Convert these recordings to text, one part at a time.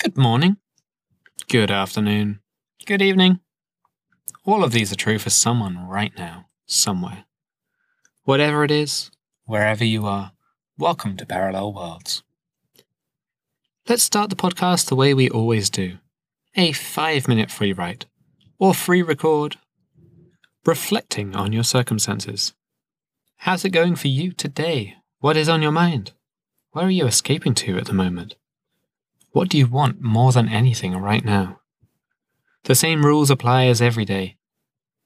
Good morning. Good afternoon. Good evening. All of these are true for someone right now, somewhere. Whatever it is, wherever you are, welcome to Parallel Worlds. Let's start the podcast the way we always do a five minute free write or free record, reflecting on your circumstances. How's it going for you today? What is on your mind? Where are you escaping to at the moment? What do you want more than anything right now? The same rules apply as every day.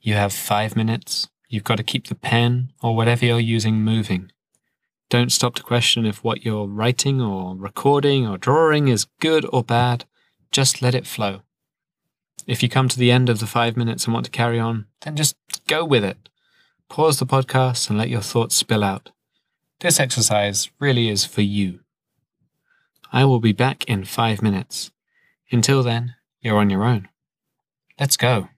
You have five minutes, you've got to keep the pen or whatever you're using moving. Don't stop to question if what you're writing or recording or drawing is good or bad. Just let it flow. If you come to the end of the five minutes and want to carry on, then just go with it. Pause the podcast and let your thoughts spill out. This exercise really is for you. I will be back in five minutes. Until then, you're on your own. Let's go.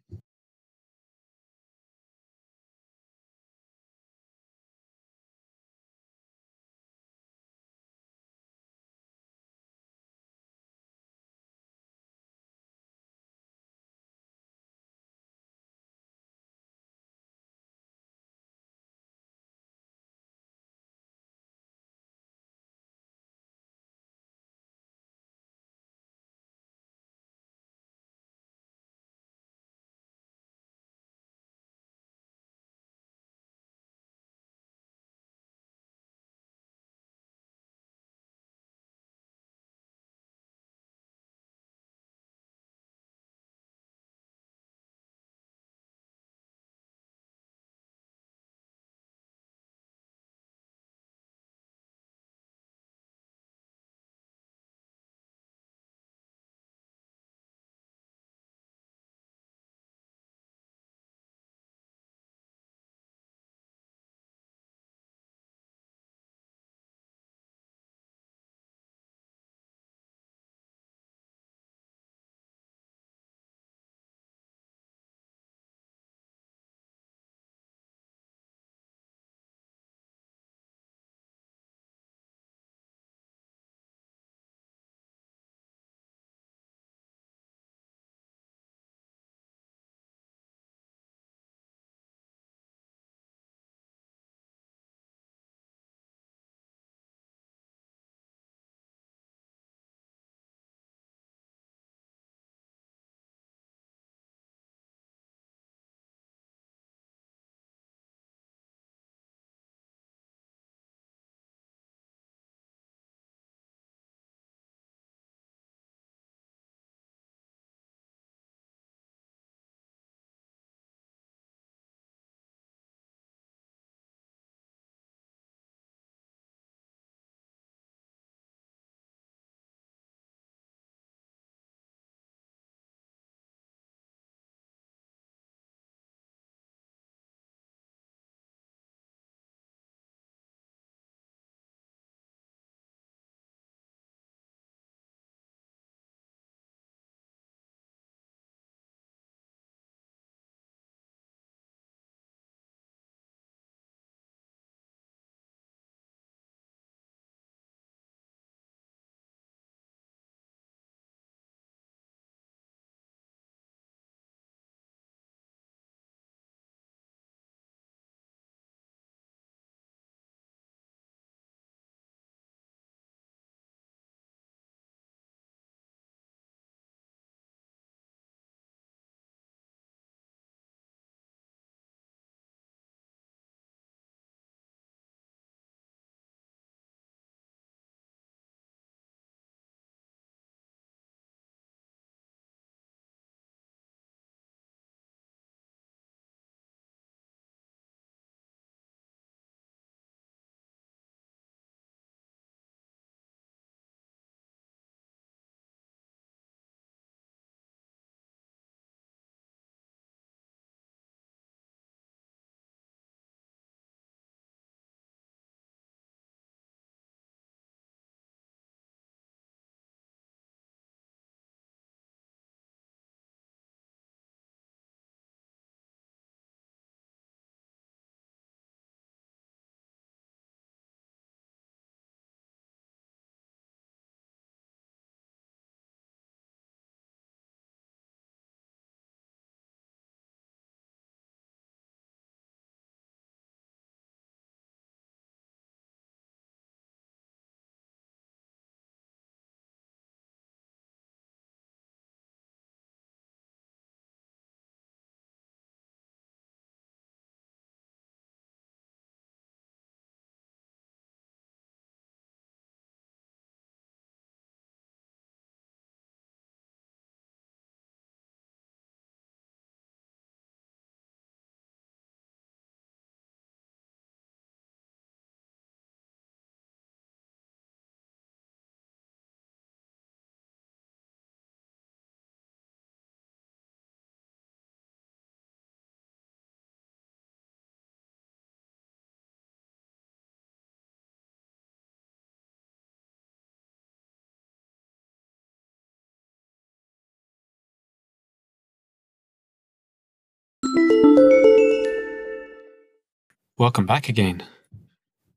Welcome back again.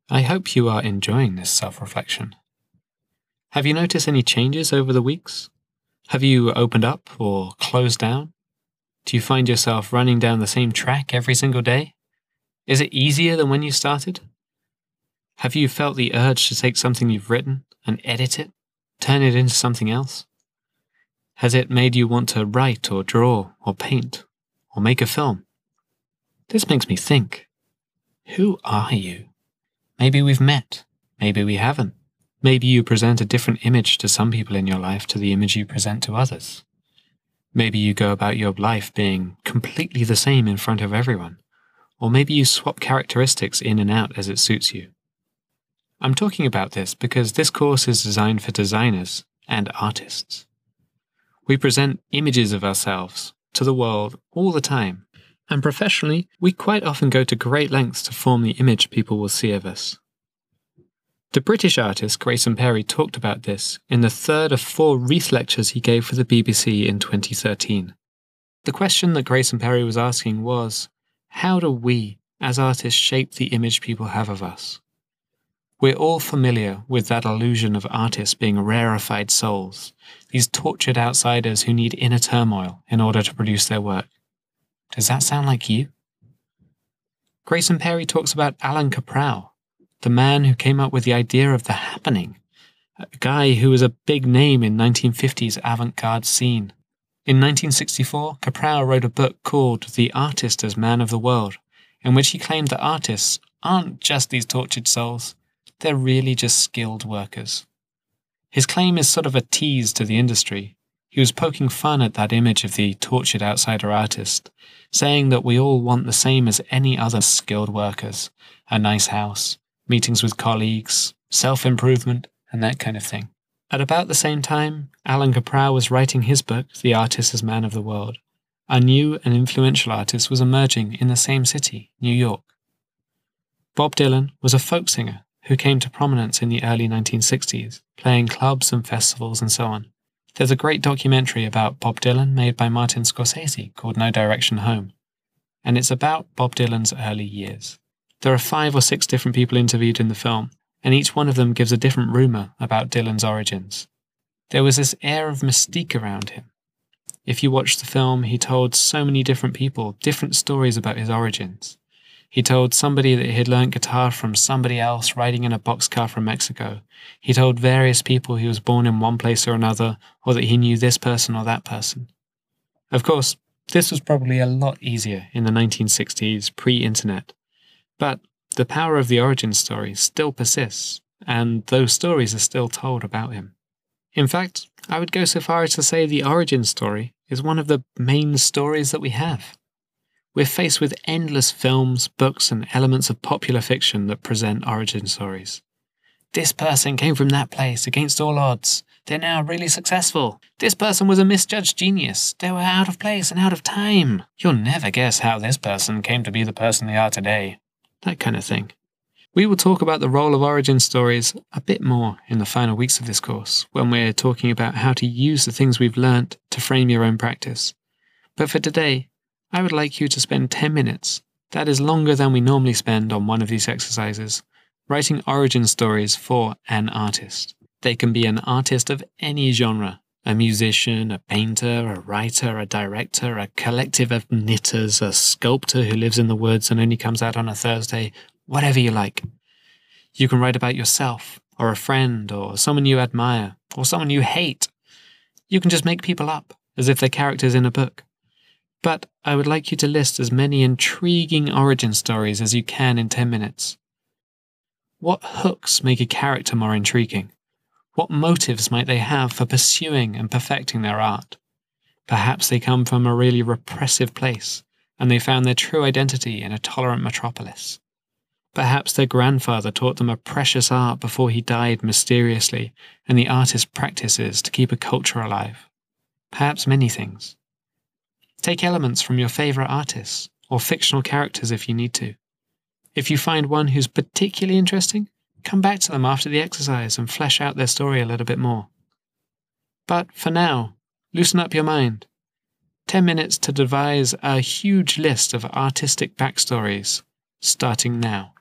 I hope you are enjoying this self reflection. Have you noticed any changes over the weeks? Have you opened up or closed down? Do you find yourself running down the same track every single day? Is it easier than when you started? Have you felt the urge to take something you've written and edit it, turn it into something else? Has it made you want to write or draw or paint or make a film? This makes me think who are you? Maybe we've met. Maybe we haven't. Maybe you present a different image to some people in your life to the image you present to others. Maybe you go about your life being completely the same in front of everyone. Or maybe you swap characteristics in and out as it suits you. I'm talking about this because this course is designed for designers and artists. We present images of ourselves to the world all the time and professionally, we quite often go to great lengths to form the image people will see of us. The British artist Grayson Perry talked about this in the third of four Reith lectures he gave for the BBC in 2013. The question that Grayson Perry was asking was how do we, as artists, shape the image people have of us? We're all familiar with that illusion of artists being rarefied souls, these tortured outsiders who need inner turmoil in order to produce their work. Does that sound like you? Grayson Perry talks about Alan Kaprow, the man who came up with the idea of the happening, a guy who was a big name in 1950s avant-garde scene. In 1964, Kaprow wrote a book called The Artist as Man of the World, in which he claimed that artists aren't just these tortured souls, they're really just skilled workers. His claim is sort of a tease to the industry, he was poking fun at that image of the tortured outsider artist, saying that we all want the same as any other skilled workers a nice house, meetings with colleagues, self improvement, and that kind of thing. At about the same time, Alan Kaprow was writing his book, The Artist as Man of the World. A new and influential artist was emerging in the same city, New York. Bob Dylan was a folk singer who came to prominence in the early 1960s, playing clubs and festivals and so on. There's a great documentary about Bob Dylan made by Martin Scorsese called No Direction Home, and it's about Bob Dylan's early years. There are five or six different people interviewed in the film, and each one of them gives a different rumour about Dylan's origins. There was this air of mystique around him. If you watch the film, he told so many different people different stories about his origins. He told somebody that he'd learnt guitar from somebody else riding in a boxcar from Mexico. He told various people he was born in one place or another, or that he knew this person or that person. Of course, this was probably a lot easier in the 1960s, pre internet. But the power of the origin story still persists, and those stories are still told about him. In fact, I would go so far as to say the origin story is one of the main stories that we have. We're faced with endless films, books, and elements of popular fiction that present origin stories. This person came from that place against all odds. They're now really successful. This person was a misjudged genius. They were out of place and out of time. You'll never guess how this person came to be the person they are today. That kind of thing. We will talk about the role of origin stories a bit more in the final weeks of this course when we're talking about how to use the things we've learnt to frame your own practice. But for today, I would like you to spend 10 minutes, that is longer than we normally spend on one of these exercises, writing origin stories for an artist. They can be an artist of any genre a musician, a painter, a writer, a director, a collective of knitters, a sculptor who lives in the woods and only comes out on a Thursday, whatever you like. You can write about yourself, or a friend, or someone you admire, or someone you hate. You can just make people up, as if they're characters in a book. But I would like you to list as many intriguing origin stories as you can in 10 minutes. What hooks make a character more intriguing? What motives might they have for pursuing and perfecting their art? Perhaps they come from a really repressive place and they found their true identity in a tolerant metropolis. Perhaps their grandfather taught them a precious art before he died mysteriously, and the artist practices to keep a culture alive. Perhaps many things. Take elements from your favourite artists, or fictional characters if you need to. If you find one who's particularly interesting, come back to them after the exercise and flesh out their story a little bit more. But for now, loosen up your mind. 10 minutes to devise a huge list of artistic backstories starting now.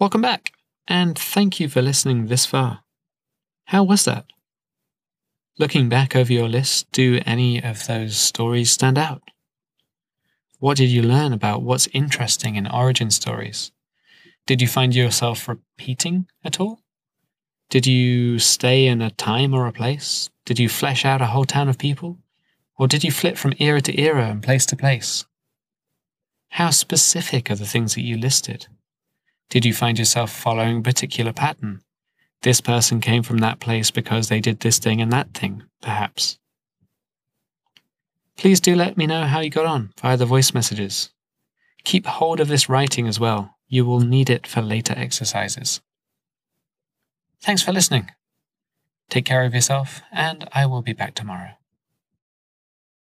Welcome back, and thank you for listening this far. How was that? Looking back over your list, do any of those stories stand out? What did you learn about what's interesting in origin stories? Did you find yourself repeating at all? Did you stay in a time or a place? Did you flesh out a whole town of people? Or did you flip from era to era and place to place? How specific are the things that you listed? Did you find yourself following a particular pattern? This person came from that place because they did this thing and that thing, perhaps. Please do let me know how you got on via the voice messages. Keep hold of this writing as well. You will need it for later exercises. Thanks for listening. Take care of yourself, and I will be back tomorrow.